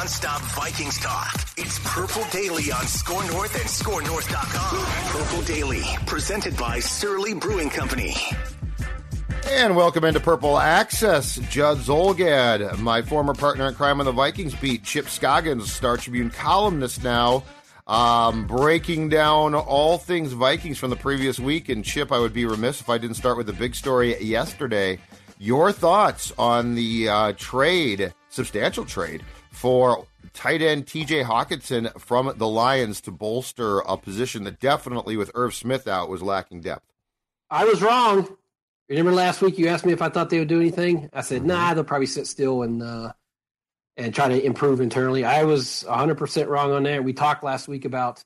Non-stop Vikings talk. It's Purple Daily on SKOR North and SKORNorth.com. Purple Daily, presented by Surly Brewing Company. And welcome into Purple Access. Judd Zulgad, my former partner in crime on the Vikings beat, Chip Scoggins, Star Tribune columnist now, um, breaking down all things Vikings from the previous week. And Chip, I would be remiss if I didn't start with the big story yesterday. Your thoughts on the uh, trade, substantial trade, for tight end TJ Hockenson from the Lions to bolster a position that definitely, with Irv Smith out, was lacking depth. I was wrong. Remember last week you asked me if I thought they would do anything? I said, nah, they'll probably sit still and uh, and try to improve internally. I was 100% wrong on that. We talked last week about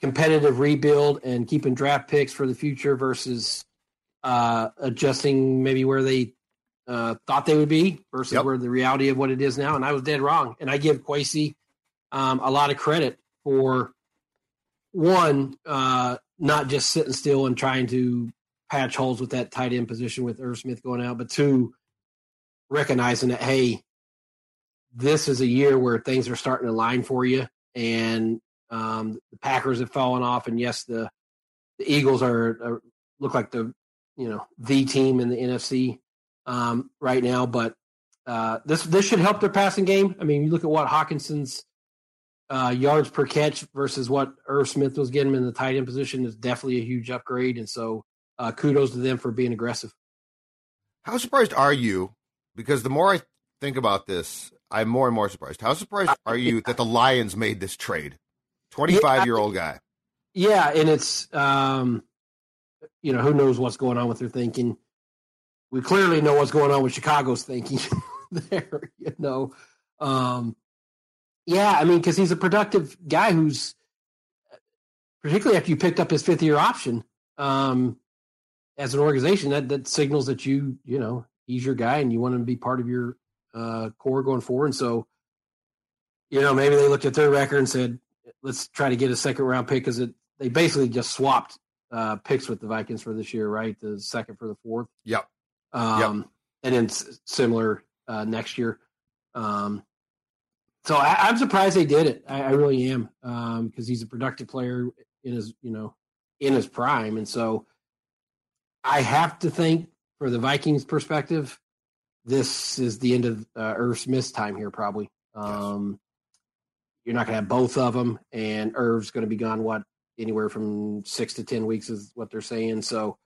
competitive rebuild and keeping draft picks for the future versus uh, adjusting maybe where they uh, thought they would be versus Yep. where the reality of what it is now. And I was dead wrong. And I give Kwesi um, a lot of credit for one, uh, not just sitting still and trying to patch holes with that tight end position with Irv Smith going out, but two, recognizing that, hey, this is a year where things are starting to line for you. And um, the Packers have fallen off. And yes, the, the Eagles are, are look like the you know the team in the NFC um, right now. But uh, this this should help their passing game. I mean, you look at what Hockenson's uh, yards per catch versus what Irv Smith was getting in the tight end position is definitely a huge upgrade. And so, uh, kudos to them for being aggressive. How surprised are you? Because the more I think about this, I'm more and more surprised. How surprised are you that the Lions made this trade? 25 year old guy. Yeah, and it's um, you know who knows what's going on with their thinking. We clearly know what's going on with Chicago's thinking there. You know, um, yeah, I mean because he's a productive guy who's particularly after you picked up his fifth year option um, as an organization that that signals that you you know he's your guy and you want him to be part of your uh, core going forward. And so, you know, maybe they looked at their record and said, let's try to get a second round pick because they basically just swapped uh, picks with the Vikings for this year, right? The second for the fourth. Yep. Um, And then s- similar uh, next year. Um, so I, I'm surprised they did it. I, I really am Um because he's a productive player in his, you know, in his prime, and so I have to think for the Vikings' perspective, this is the end of uh, Irv Smith's time here, probably. Um, You're not going to have both of them, and Irv's going to be gone. What anywhere from six to ten weeks is what they're saying. So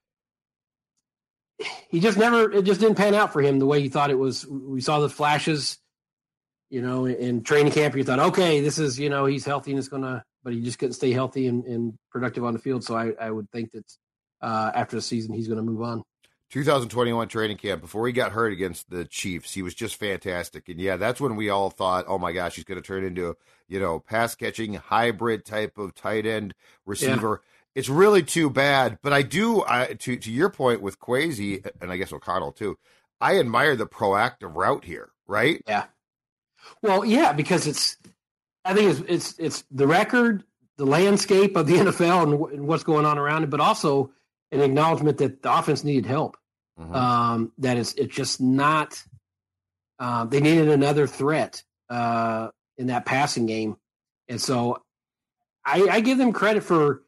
he just never it just didn't pan out for him the way he thought it was. We saw the flashes, you know, in training camp. You thought, okay, this is you know he's healthy and it's going to, but he just couldn't stay healthy and, and productive on the field. So I, I would think that uh, after the season he's going to move on. 2021 training camp before he got hurt against the Chiefs. He was just fantastic. And yeah, that's when we all thought, oh my gosh, he's going to turn into, you know, pass catching hybrid type of tight end receiver. It's really too bad. But I do, I, to, to your point with Kwesi, and I guess O'Connell too, I admire the proactive route here, right? Yeah. Well, yeah, because it's, I think it's it's it's the record, the landscape of the NFL, and, wh- and what's going on around it, but also an acknowledgement that the offense needed help. Mhm. Um, that is, it's just not. Uh, they needed another threat uh, in that passing game, and so I, I give them credit for.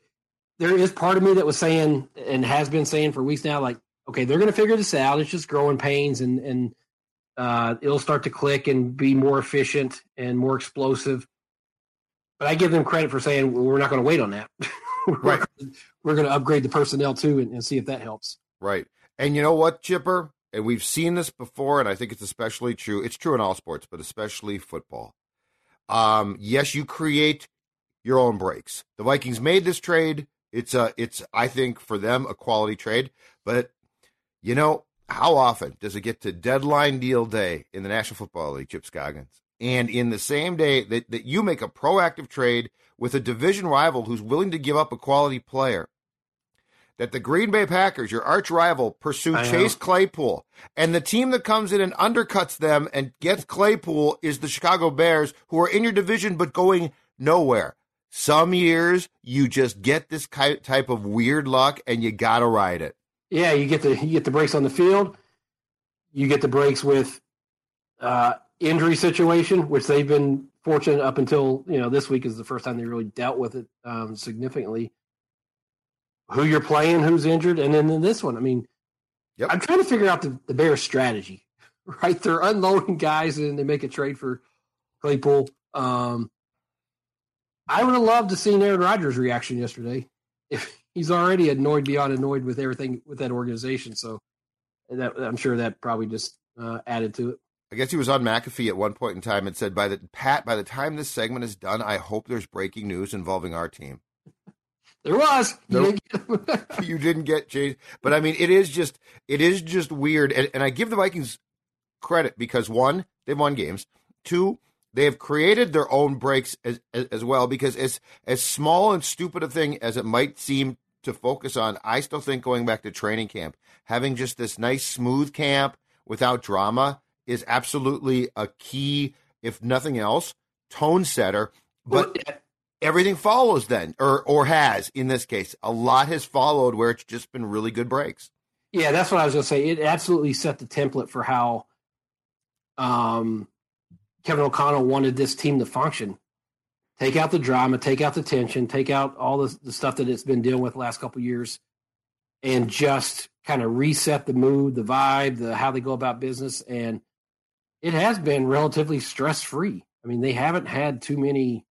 There is part of me that was saying and has been saying for weeks now, like, okay, they're going to figure this out. It's just growing pains, and and uh, it'll start to click and be more efficient and more explosive. But I give them credit for saying well, we're not going to wait on that. we're Right. We're going to upgrade the personnel too and, and see if that helps. Right. And you know what, Chipper? And we've seen this before, and I think it's especially true. It's true in all sports, but especially football. Um, yes, you create your own breaks. The Vikings made this trade. It's a, it's I think for them a quality trade. But you know, how often does it get to deadline deal day in the National Football League, Chip Scoggins? And in the same day that, that you make a proactive trade with a division rival who's willing to give up a quality player, that the Green Bay Packers, your arch rival, pursue I know. Chase Claypool. And the team that comes in and undercuts them and gets Claypool is the Chicago Bears, who are in your division but going nowhere. Some years you just get this type of weird luck and you got to ride it. Yeah, you get the you get the breaks on the field. You get the breaks with uh, injury situation, which they've been fortunate up until you know this week is the first time they really dealt with it um, significantly. Who you're playing, who's injured, and then in this one, I mean, Yep. I'm trying to figure out the, the Bears' strategy. Right, they're unloading guys and they make a trade for Claypool. Um, I would have loved to see Aaron Rodgers' reaction yesterday. If he's already annoyed beyond annoyed with everything with that organization, so that I'm sure that probably just uh, added to it. I guess he was on McAfee at one point in time and said, "By the Pat, by the time this segment is done, I hope there's breaking news involving our team." There was. You didn't get- you didn't get Chase, but I mean, it is just it is just weird, and, and I give the Vikings credit because one, they've won games. Two, they have created their own breaks as, as as well. Because as as small and stupid a thing as it might seem to focus on, I still think going back to training camp, having just this nice smooth camp without drama is absolutely a key, if nothing else, tone setter. But Well, everything follows then, or or has in this case. A lot has followed where it's just been really good breaks. Yeah, that's what I was going to say. It absolutely set the template for how um, Kevin O'Connell wanted this team to function. Take out the drama, take out the tension, take out all the, the stuff that it's been dealing with the last couple years, and just kind of reset the mood, the vibe, the how they go about business. And it has been relatively stress free. I mean, they haven't had too many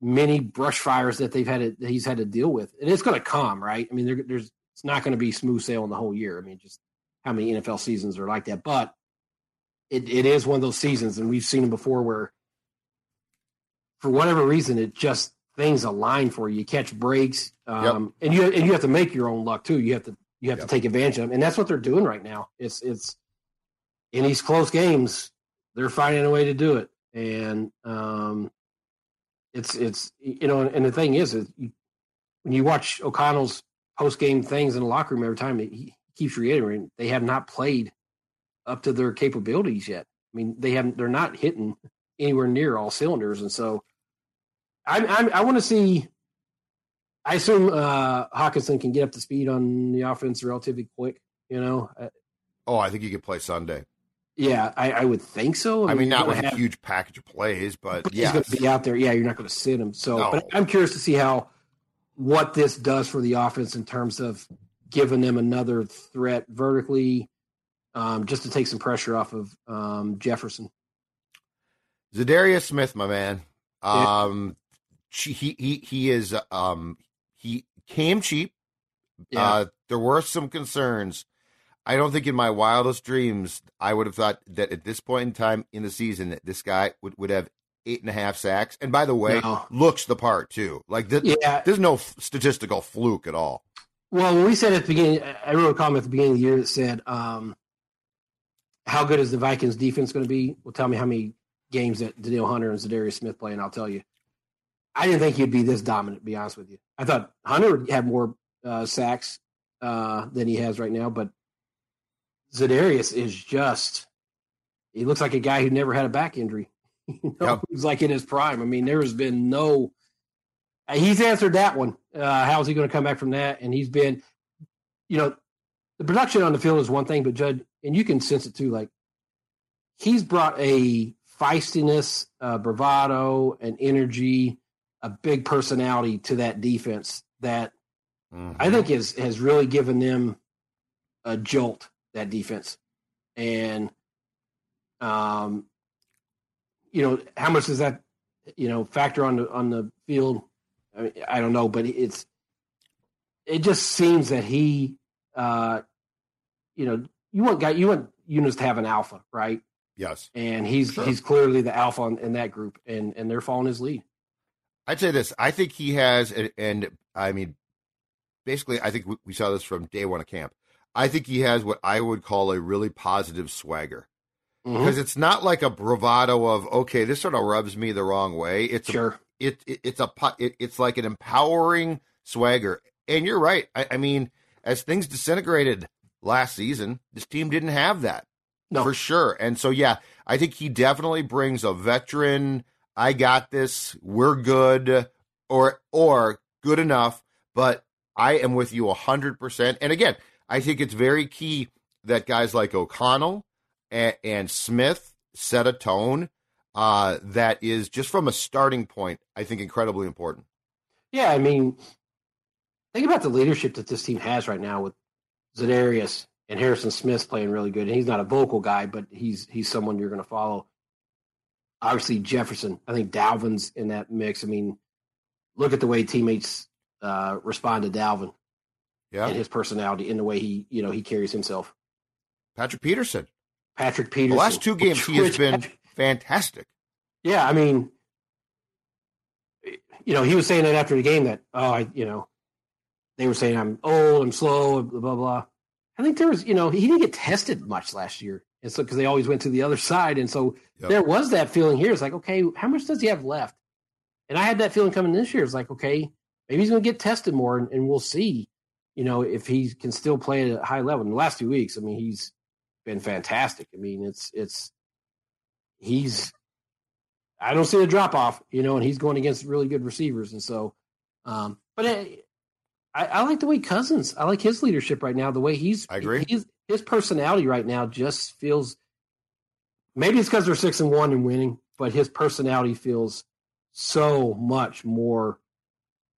many brush fires that they've had to, that he's had to deal with, and it's going to come, right? I mean, there, there's it's not going to be smooth sailing the whole year. I mean, just how many NFL seasons are like that, but it, it is one of those seasons, and we've seen them before where, for whatever reason, it just things align for you. You catch breaks, um, and you and you have to make your own luck too. You have to you have Yep. to take advantage of them, and that's what they're doing right now. It's it's in these close games, they're finding a way to do it, and um, it's it's you know, and the thing is, is you, when you watch O'Connell's post game things in the locker room every time, he keeps reiterating they have not played up to their capabilities yet. I mean, they haven't. They're not hitting anywhere near all cylinders, and so I'm, I'm I want to see. I assume uh, Hockenson can get up to speed on the offense relatively quick. You know, uh, Oh, I think he could play Sunday. yeah, I, I would think so. I mean, not with gonna a huge package of plays, but but he's going to be out there. Yeah, you're not going to sit him. So, No. but I'm curious to see how what this does for the offense in terms of giving them another threat vertically, um, just to take some pressure off of um, Jefferson. Za'Darius Smith, my man. Um, che- he he he is um he came cheap. Yeah, Uh, there were some concerns. I don't think in my wildest dreams I would have thought that at this point in time in the season that this guy would, would have eight and a half sacks. And by the way, No. looks the part too. Like th- yeah. there's no f- statistical fluke at all. Well, when we said at the beginning, I wrote a comment at the beginning of the year that said, um, "How good is the Vikings defense going to be?" Well, tell me how many games that Danielle Hunter and Za'Darius Smith play, and I'll tell you. I didn't think he'd be this dominant. To be honest with you, I thought Hunter would have more uh, sacks uh, than he has right now, but Za'Darius is just—he looks like a guy who never had a back injury. you know, Yep. He's like in his prime. I mean, there has been no. Uh, He's answered that one. Uh, how is he going to come back from that? And he's been, you know, the production on the field is one thing, but Judd, and you can sense it too. Like he's brought a feistiness, uh, bravado, and energy, a big personality to that defense that Mhm. I think is has really given them a jolt. That defense, and Um, you know, how much does that, you know, factor on the on the field? I, mean, I don't know, but it's it just seems that he, uh, you know, you want guy you want Eunice to have an alpha, right? Yes, and he's Sure. he's clearly the alpha in, in that group, and and they're following his lead. I'd say this. I think he has, and, and I mean, basically, I think we, we saw this from day one of camp. I think he has what I would call a really positive swagger Mhm. because it's not like a bravado of okay, this sort of rubs me the wrong way. It's a, Sure, it, it it's a it, it's like an empowering swagger. And you're right. I, I mean, as things disintegrated last season, this team didn't have that no, for sure. And so, yeah, I think he definitely brings a veteran. I got this. We're good, or or good enough. But I am with you hundred percent. And again, I think it's very key that guys like O'Connell and, and Smith set a tone uh, that is just from a starting point. I think incredibly important. yeah. I mean, think about the leadership that this team has right now with Za'Darius and Harrison Smith playing really good. And he's not a vocal guy, but he's he's someone you're going to follow. Obviously, Jefferson. I think Dalvin's in that mix. I mean, look at the way teammates uh, respond to Dalvin Yeah, and his personality, in the way he you know he carries himself. Patrick Peterson. Patrick The Peterson. last two games, he has been fantastic. Yeah, I mean, you know, he was saying that after the game that oh, I, you know, they were saying I'm old, I'm slow, blah blah blah. I think there was, you know, he didn't get tested much last year, and so because they always went to the other side, and so Yep. there was that feeling here. It's like, okay, how much does he have left? And I had that feeling coming this year. It's like, okay, maybe he's going to get tested more, and, and we'll see, you know, if he can still play at a high level. In the last two weeks, I mean, he's been fantastic. I mean, it's it's he's I don't see a drop off, you know, and he's going against really good receivers, and so, um, but I, I, I like the way Cousins. I like his leadership right now. The way he's, I agree. His, his personality right now just feels. Maybe it's because they're six and one and winning, but his personality feels so much more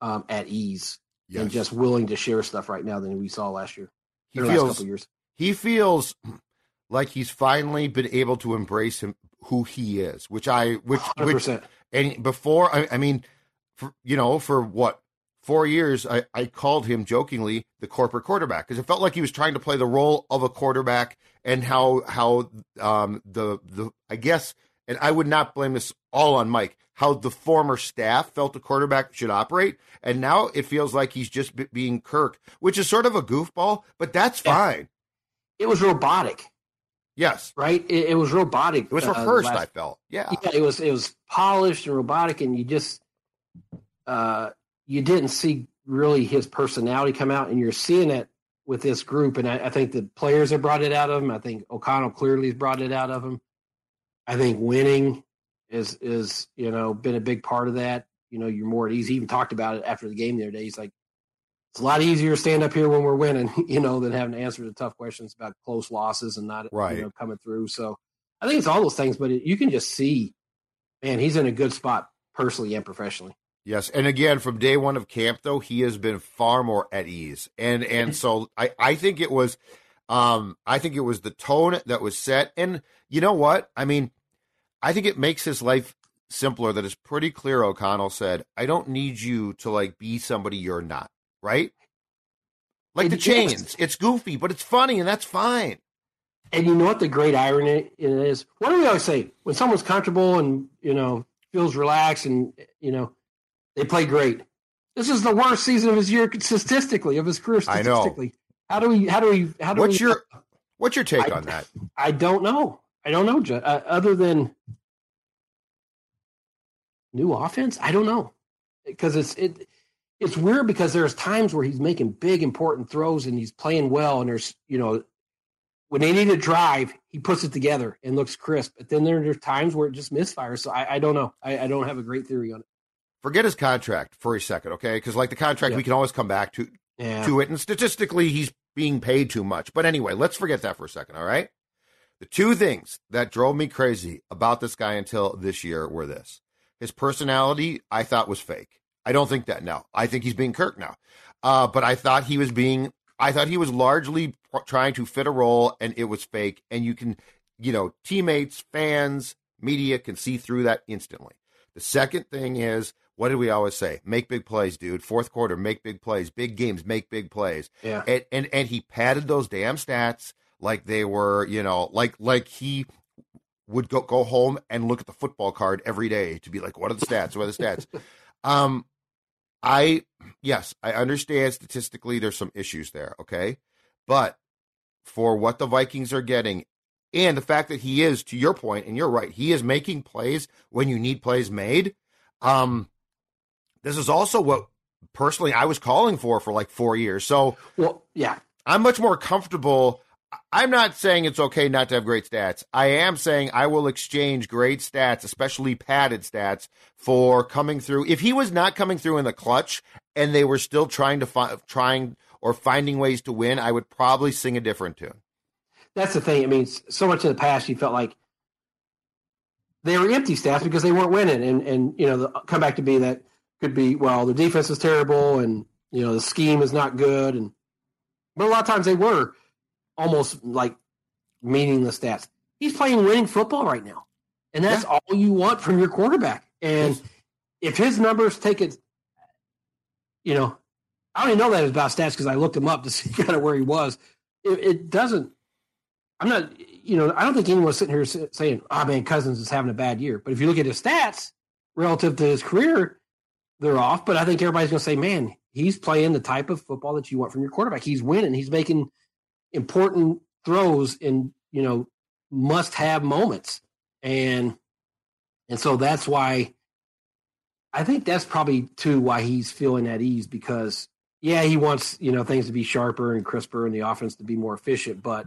um, at ease and just willing to share stuff right now than we saw last year. he feels couple years. he feels like he's finally been able to embrace him who he is, which I which Hundred which and before I, I mean, for, you know, for what four years I, I called him jokingly the corporate quarterback because it felt like he was trying to play the role of a quarterback and how how um the the I guess and I would not blame this all on Mike how the former staff felt the quarterback should operate and now it feels like he's just be- being Kirk which is sort of a goofball but that's Yeah. fine It was robotic, yes right? It, it was robotic. it was uh, rehearsed last- I felt yeah yeah, it was it was polished and robotic, and you just uh, you didn't see really his personality come out, and you're seeing it with this group. And I, I think the players have brought it out of him. I think O'Connell clearly has brought it out of him. I think winning is is you know been a big part of that. You know, you're more at ease. He even talked about it after the game the other day. He's like, it's a lot easier to stand up here when we're winning, you know, than having to answer the tough questions about close losses and not Right. you know, coming through. So I think it's all those things, but it, you can just see, man, he's in a good spot personally and professionally. Yes, and again, from day one of camp, though, he has been far more at ease, and and so I I think it was, um, I think it was the tone that was set, and you know what? I mean, I think it makes his life simpler. That is pretty clear. O'Connell said, "I don't need you to like be somebody you're not." Right? Like the chains, it's goofy, but it's funny, and that's fine. And you know what the great irony is? What do we always say? When someone's comfortable and, you know, feels relaxed and, you know, they play great. This is the worst season of his year statistically, of his career I know. statistically. How do we, how do we, how do we What's we, your what's your take I- on that? I don't know. I don't know, uh, other than new offense. I don't know because it's it. It's weird because there's times where he's making big important throws and he's playing well, and there's you know when they need a drive, he puts it together and looks crisp. But then there, are times where it just misfires. So I, I don't know. I, I don't have a great theory on it. Forget his contract for a second, okay? Because like the contract, Yeah. we can always come back to Yeah, to it. And statistically, he's being paid too much. But anyway, let's forget that for a second, all right? The two things that drove me crazy about this guy until this year were this his personality, I thought was fake. I don't think that now. I think he's being Kirk now. Uh, but I thought he was being, I thought he was largely pr- trying to fit a role and it was fake. And you can, you know, teammates, fans, media can see through that instantly. The second thing is, what did we always say? Make big plays, dude. Fourth quarter, make big plays. Big games, make big plays. Yeah. And and, and he padded those damn stats like they were, you know, like like he would go go home and look at the football card every day to be like, what are the stats? What are the stats? um, I yes, I understand statistically there's some issues there, okay, but for what the Vikings are getting. And the fact that he is, to your point, and you're right, he is making plays when you need plays made. Um, this is also what personally I was calling for for like four years. So, well, yeah, I'm much more comfortable. I'm not saying it's okay not to have great stats. I am saying I will exchange great stats, especially padded stats, for coming through. If he was not coming through in the clutch and they were still trying to find, trying or finding ways to win, I would probably sing a different tune that's the thing. I mean, so much in the past, you felt like they were empty stats because they weren't winning, and and you know, the, come back to be that could be well, the defense is terrible, and you know, the scheme is not good, and but a lot of times they were almost like meaningless stats. He's playing winning football right now, and that's yeah. all you want from your quarterback. And if his numbers take it, you know, I only know that about stats because I looked him up to see kind of where he was. It, it doesn't I'm not, you know, I don't think anyone's sitting here saying, "Oh man, Cousins is having a bad year." But if you look at his stats relative to his career, they're off. But I think everybody's going to say, "Man, he's playing the type of football that you want from your quarterback. He's winning. He's making important throws in, you know, must-have moments." And and so that's why I think that's probably too why he's feeling at ease because yeah, he wants, you know, things to be sharper and crisper and the offense to be more efficient, but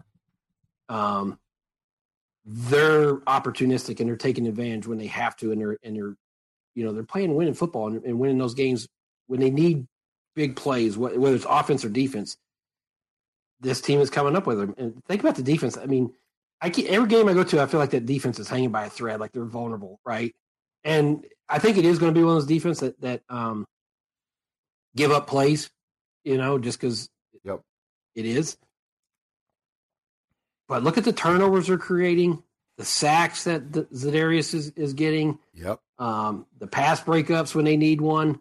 um, they're opportunistic and they're taking advantage when they have to, and they're and they're you know they're playing winning football and, and winning those games when they need big plays, whether it's offense or defense. This team is coming up with them. And think about the defense. I mean, I keep, every game I go to, I feel like that defense is hanging by a thread, like they're vulnerable, right? And I think it is going to be one of those defense that that um, give up plays, you know, just because yep. it is. But look at the turnovers they're creating, the sacks that the, Za'Darius is, is getting. Yep. Um, the pass breakups when they need one.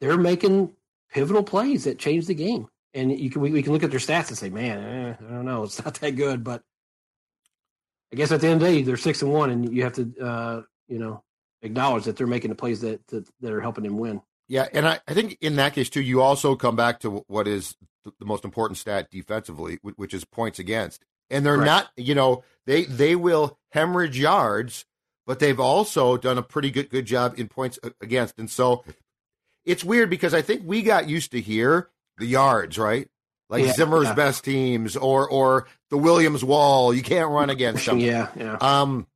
They're making pivotal plays that change the game. And you can we, we can look at their stats and say, man, eh, I don't know, it's not that good. But I guess at the end of the day, they're six and one, and you have to, uh, you know, acknowledge that they're making the plays that that, that are helping them win. Yeah, and I, I think in that case too, you also come back to what is the most important stat defensively, which is points against. And they're not, you know, they they will hemorrhage yards, but they've also done a pretty good good job in points against. And so it's weird because I think we got used to hear the yards, right? Like yeah, Zimmer's yeah. best teams or or the Williams wall. You can't run against them. Yeah, yeah. Um,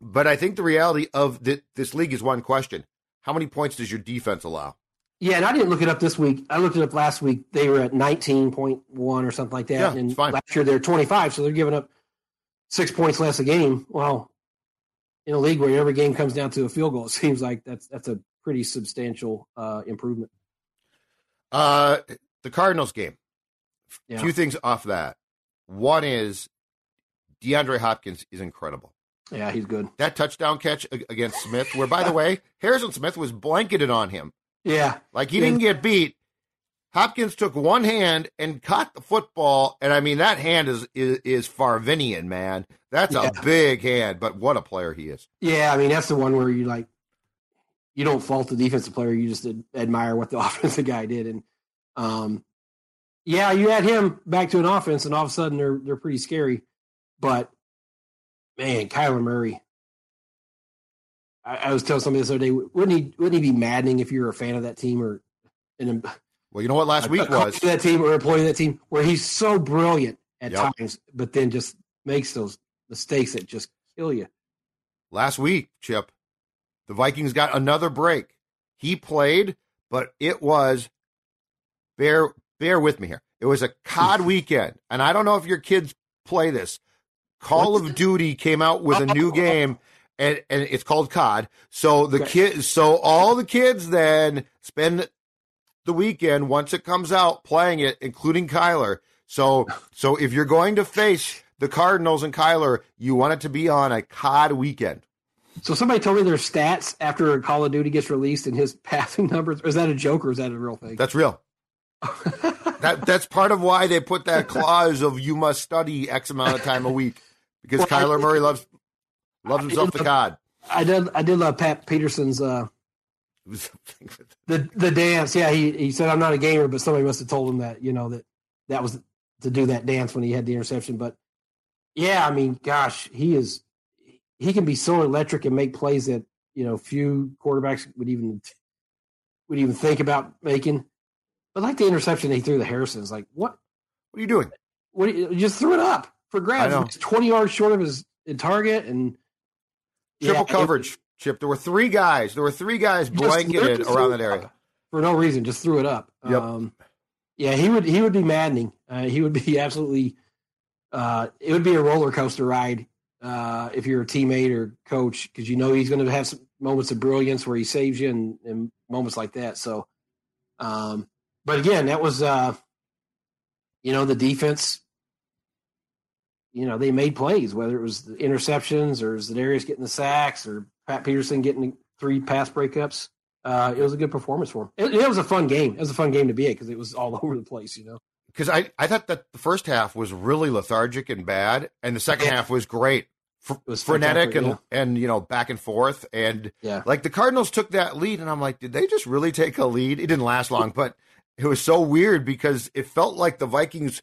but I think the reality of the, this league is one question: How many points does your defense allow? Yeah, and I didn't look it up this week. I looked it up last week. They were at 19.1 or something like that. Yeah, and fine. last year they're 25, so they're giving up six points less a game. Well, in a league where every game comes down to a field goal, it seems like that's that's a pretty substantial uh, improvement. Uh, the Cardinals game. A yeah. few things off that. One is DeAndre Hopkins is incredible. Yeah, he's good. That touchdown catch against Smith, where by the way, Harrison Smith was blanketed on him. Yeah. Like he didn't get beat. Hopkins took one hand and caught the football, and I mean that hand is is, is Farvinian, man. That's yeah. a big hand, but what a player he is. Yeah, I mean that's the one where you like you don't fault the defensive player, you just admire what the offensive guy did, and um, yeah, you add him back to an offense, and all of a sudden they're they're pretty scary. But man, Kyler Murray, I, I was telling somebody this other day, wouldn't he wouldn't he be maddening if you're a fan of that team or an well, you know what last week was that team or employee of that team where he's so brilliant at yep. times, but then just makes those mistakes that just kill you. Last week, Chip, the Vikings got another break. He played, but it was bear bear with me here. It was a COD weekend, and I don't know if your kids play this. Call what? of Duty came out with a new oh. game and, and it's called COD. So the kids, so all the kids then spend the weekend once it comes out playing it, including Kyler. So, so if you're going to face the Cardinals and Kyler, you want it to be on a COD weekend. So somebody told me their stats after Call of Duty gets released and his passing numbers. Is that a joke or is that a real thing? That's real. that that's part of why they put that clause of you must study X amount of time a week because well, Kyler Murray loves loves himself the COD. I did I did love Pat Peterson's uh, the the dance. Yeah, he he said I'm not a gamer, but somebody must have told him that you know that that was to do that dance when he had the interception. But yeah, I mean, gosh, he is he can be so electric and make plays that you know few quarterbacks would even would even think about making. But like the interception he threw to Harrison is like, what? What are you doing? What? You, just threw it up for grabs. It's twenty yards short of his target and triple yeah, coverage. It, Chip, there were three guys. There were three guys blanketed around that area for no reason. Just threw it up. Yep. Um, yeah, he would. He would be maddening. Uh, he would be absolutely. Uh, it would be a roller coaster ride uh, if you're a teammate or coach because you know he's going to have some moments of brilliance where he saves you and, and moments like that. So, um, but again, that was uh, you know the defense. You know they made plays, whether it was the interceptions or Za'Darius getting the sacks or Pat Peterson getting three pass breakups. Uh, it was a good performance for him. It, it was a fun game. It was a fun game to be at because it was all over the place. You know because I, I thought that the first half was really lethargic and bad, and the second half was great. F- was frenetic and yeah. and you know back and forth and yeah. like the Cardinals took that lead and I'm like did they just really take a lead it didn't last long but it was so weird because it felt like the Vikings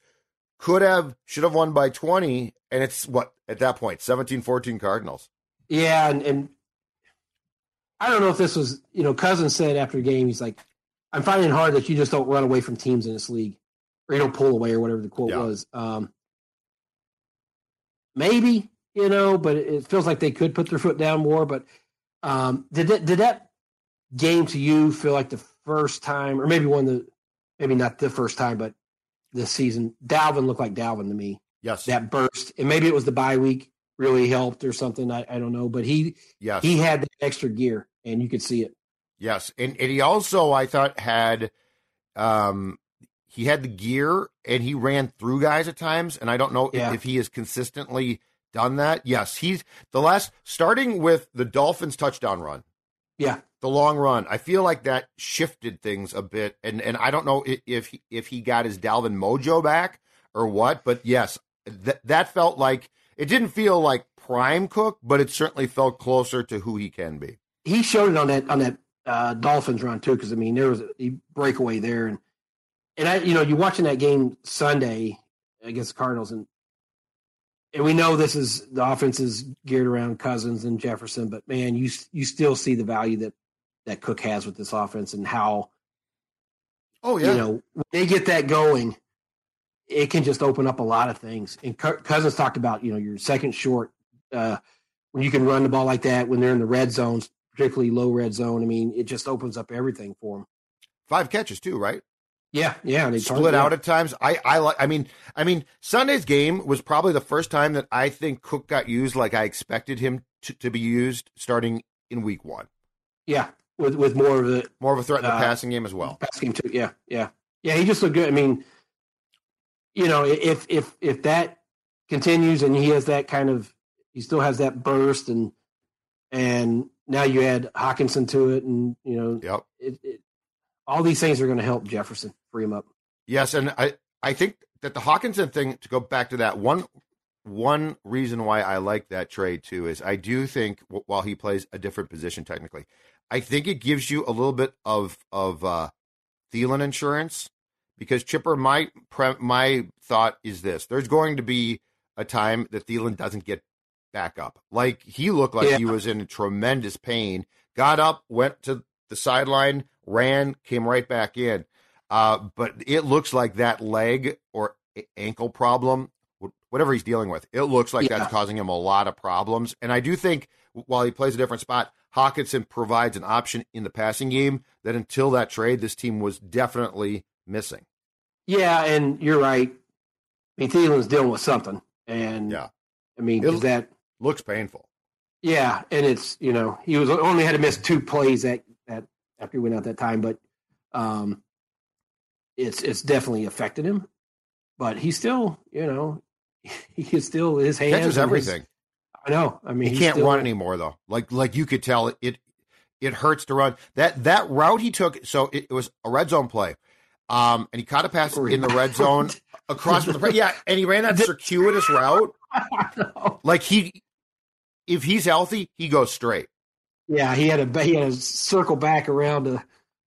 could have should have won by 20 and it's what at that point 17-14 Cardinals yeah and, and I don't know if this was you know Cousins said after the game he's like I'm finding it hard that you just don't run away from teams in this league or you don't pull away or whatever the quote yeah. was um maybe you know, but it feels like they could put their foot down more. But um, did that, did that game to you feel like the first time, or maybe one of the, maybe not the first time, but this season, Dalvin looked like Dalvin to me. Yes, that burst, and maybe it was the bye week really helped or something. I, I don't know, but he, yes. he had that extra gear, and you could see it. Yes, and, and he also I thought had, um, he had the gear and he ran through guys at times, and I don't know yeah. if, if he has consistently done that. Yes, he's the last starting with the Dolphins touchdown run. Yeah, the long run. I feel like that shifted things a bit, and and I don't know if he, if he got his Dalvin mojo back or what, but yes, that that felt like it didn't feel like prime Cook, but it certainly felt closer to who he can be. He showed it on that on that uh, Dolphins run too, because I mean there was a breakaway there, and and I you know you're watching that game Sunday against the Cardinals, and and we know this is the offense is geared around Cousins and Jefferson, but man, you you still see the value that that Cook has with this offense and how. Oh yeah, you know when they get that going, it can just open up a lot of things. And Cousins talked about you know your second short uh, when you can run the ball like that when they're in the red zones, particularly low red zone. I mean, it just opens up everything for him. Five catches too, right? Yeah, yeah, they split out at times. I, I like. I mean, I mean, Sunday's game was probably the first time that I think Cook got used like I expected him to, to be used, starting in Week One. Yeah, with with more of a more of a threat in the uh, passing game as well. Passing game too. Yeah, yeah, yeah. He just looked good. I mean, you know, if if if that continues and he has that kind of, he still has that burst and and now you add Hockenson to it, and you know, yep. It, it, all these things are going to help Jefferson free him up. Yes, and I I think that the Hockenson thing to go back to that one one reason why I like that trade too is I do think while he plays a different position technically, I think it gives you a little bit of of uh, Thielen insurance because Chipper, my my thought is this: there's going to be a time that Thielen doesn't get back up. Like he looked like yeah. he was in tremendous pain. Got up, went to the sideline, ran, came right back in. Uh, but it looks like that leg or ankle problem, whatever he's dealing with, it looks like yeah. that's causing him a lot of problems. And I do think while he plays a different spot, Hockenson provides an option in the passing game that until that trade, this team was definitely missing. Yeah, and you're right. I mean, Thielen's dealing with something, and yeah, I mean, because that looks painful. Yeah, and it's you know he was only had to miss two plays that that after he went out that time, but um, it's it's definitely affected him. But he still, you know, he can still his hands Catches and his- everything. I know. I mean, He can't still- run anymore though. Like like you could tell it it, it hurts to run. That that route he took, so it, it was a red zone play. Um, and he caught a pass in the red zone across from the yeah, and he ran that circuitous route. Like he, if he's healthy, he goes straight. Yeah, he had a he had a circle back around. A,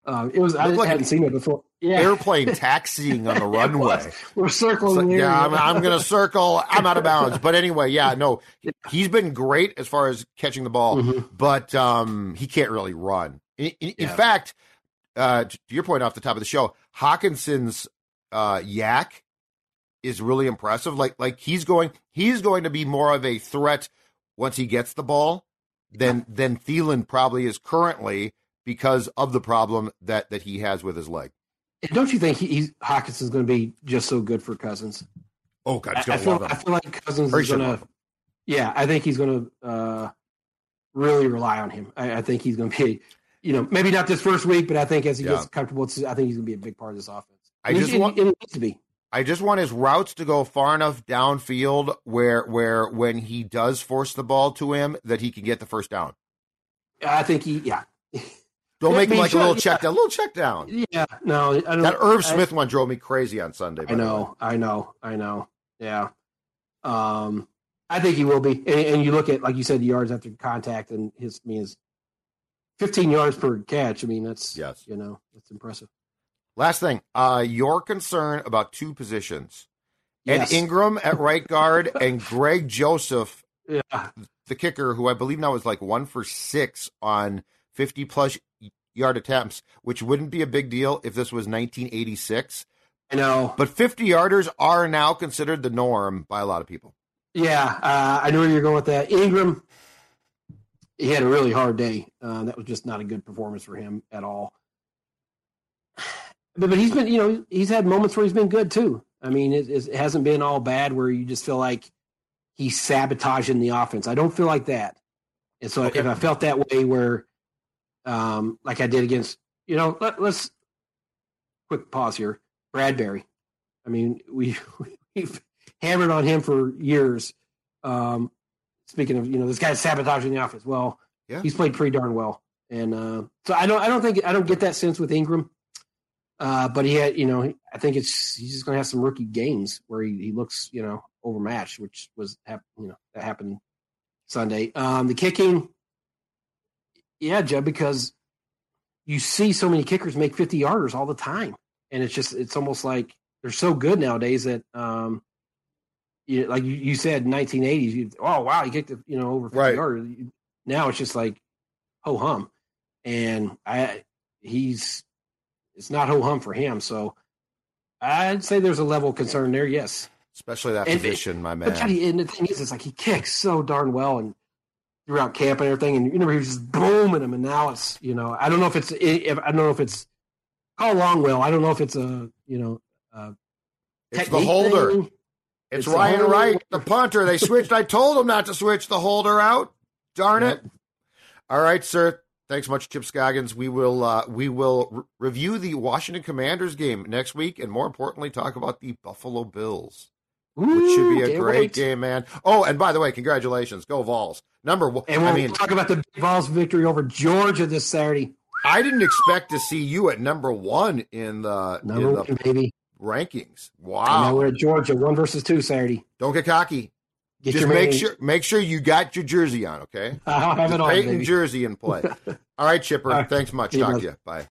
uh, it was I like hadn't seen it before. Yeah, Airplane taxiing on the runway. We're circling. like, yeah, I'm. I'm going to circle. I'm out of bounds. But anyway, yeah, no, he's been great as far as catching the ball, Mhm. but um, he can't really run. In, in, in fact, uh, to your point off the top of the show, Hockenson's uh, yak is really impressive. Like, like he's going, he's going to be more of a threat once he gets the ball than than Thielen probably is currently because of the problem that that he has with his leg. And Don't you think he, he's Hockenson's going to be just so good for Cousins? Oh God, I, I feel I feel like Cousins he is going to. Yeah, I think he's going to uh, really rely on him. I, I think he's going to be, you know, maybe not this first week, but I think as he Yeah. gets comfortable, I think he's going to be a big part of this offense. I And just he- want- he needs to be. I just want his routes to go far enough downfield where where when he does force the ball to him that he can get the first down. I think he, yeah, Don't make I him like sure, a little yeah. check down, a little check down. yeah. No, I don't. That Irv I- Smith one drove me crazy on Sunday. I know, I know, I know. Yeah. Um, I think he will be. And, and you look at, like you said, the yards after contact and his, I mean, his 15 yards per catch. I mean, that's, Yes. you know, that's impressive. Last thing, uh, your concern about two positions: Yes. Ed Ingram at right guard and Greg Joseph, Yeah. the kicker, who I believe now is like one for six on fifty plus yard attempts, which wouldn't be a big deal if this was 1986. I know. But 50 yarders are now considered the norm by a lot of people. Yeah. Uh, I knew where you're going with that. Ingram, he had a really hard day. Uh, that was just not a good performance for him at all. But, but he's been, you know, he's had moments where he's been good too. I mean, it, it hasn't been all bad where you just feel like he's sabotaging the offense. I don't feel like that. And so Okay. if I felt that way where, um, like I did against, you know, let, let's quick pause here. Bradbury. I mean, we, we've hammered on him for years. Um, speaking of, you know, this guy's sabotaging the offense. Well, Yeah. he's played pretty darn well. And uh, so I don't, I don't think, I don't get that sense with Ingram. Uh, but he had, you know, I think it's he's just going to have some rookie games where he, he looks, you know, overmatched, which was, you know, that happened Sunday. Um, the kicking, yeah, Jeb, because you see so many kickers make 50 yarders all the time. And it's just, it's almost like they're so good nowadays that, um, you, like you, you said, 1980s, you, oh, wow, he kicked, it, you know, over 50 Right. yards. Now it's just like, ho hum. And I, he's, it's not ho hum for him. So I'd say there's a level of concern there. Yes. Especially that And- position, my But man. and the thing is, it's like he kicks so darn well and throughout camp and everything. And you know, he was just booming him. And now it's, you know, I don't know if it's, if, I don't know if it's Carl Longwell. I don't know if it's a, you know, uh, It's the holder. thing. It's, It's Ryan holder. Wright, the punter. They switched. I told them not to switch the holder out. Darn it. All right, sir. Thanks much, Chip Scoggins. We will uh, we will re- review the Washington Commanders game next week, and more importantly, talk about the Buffalo Bills, which should be a great wait. game, man. Oh, and by the way, congratulations, go Vols. Number one. And we'll I mean, talk about the Vols victory over Georgia this Saturday. I didn't expect to see you at number one in the Number in one, the baby. rankings. Wow! we're at Georgia, one versus two Saturday. Don't get cocky. Get Just make sure make sure you got your jersey on, okay? I'll have it on, Peyton baby. jersey in play. All right, Chipper. All right. Thanks much. See Talk to you. Bye.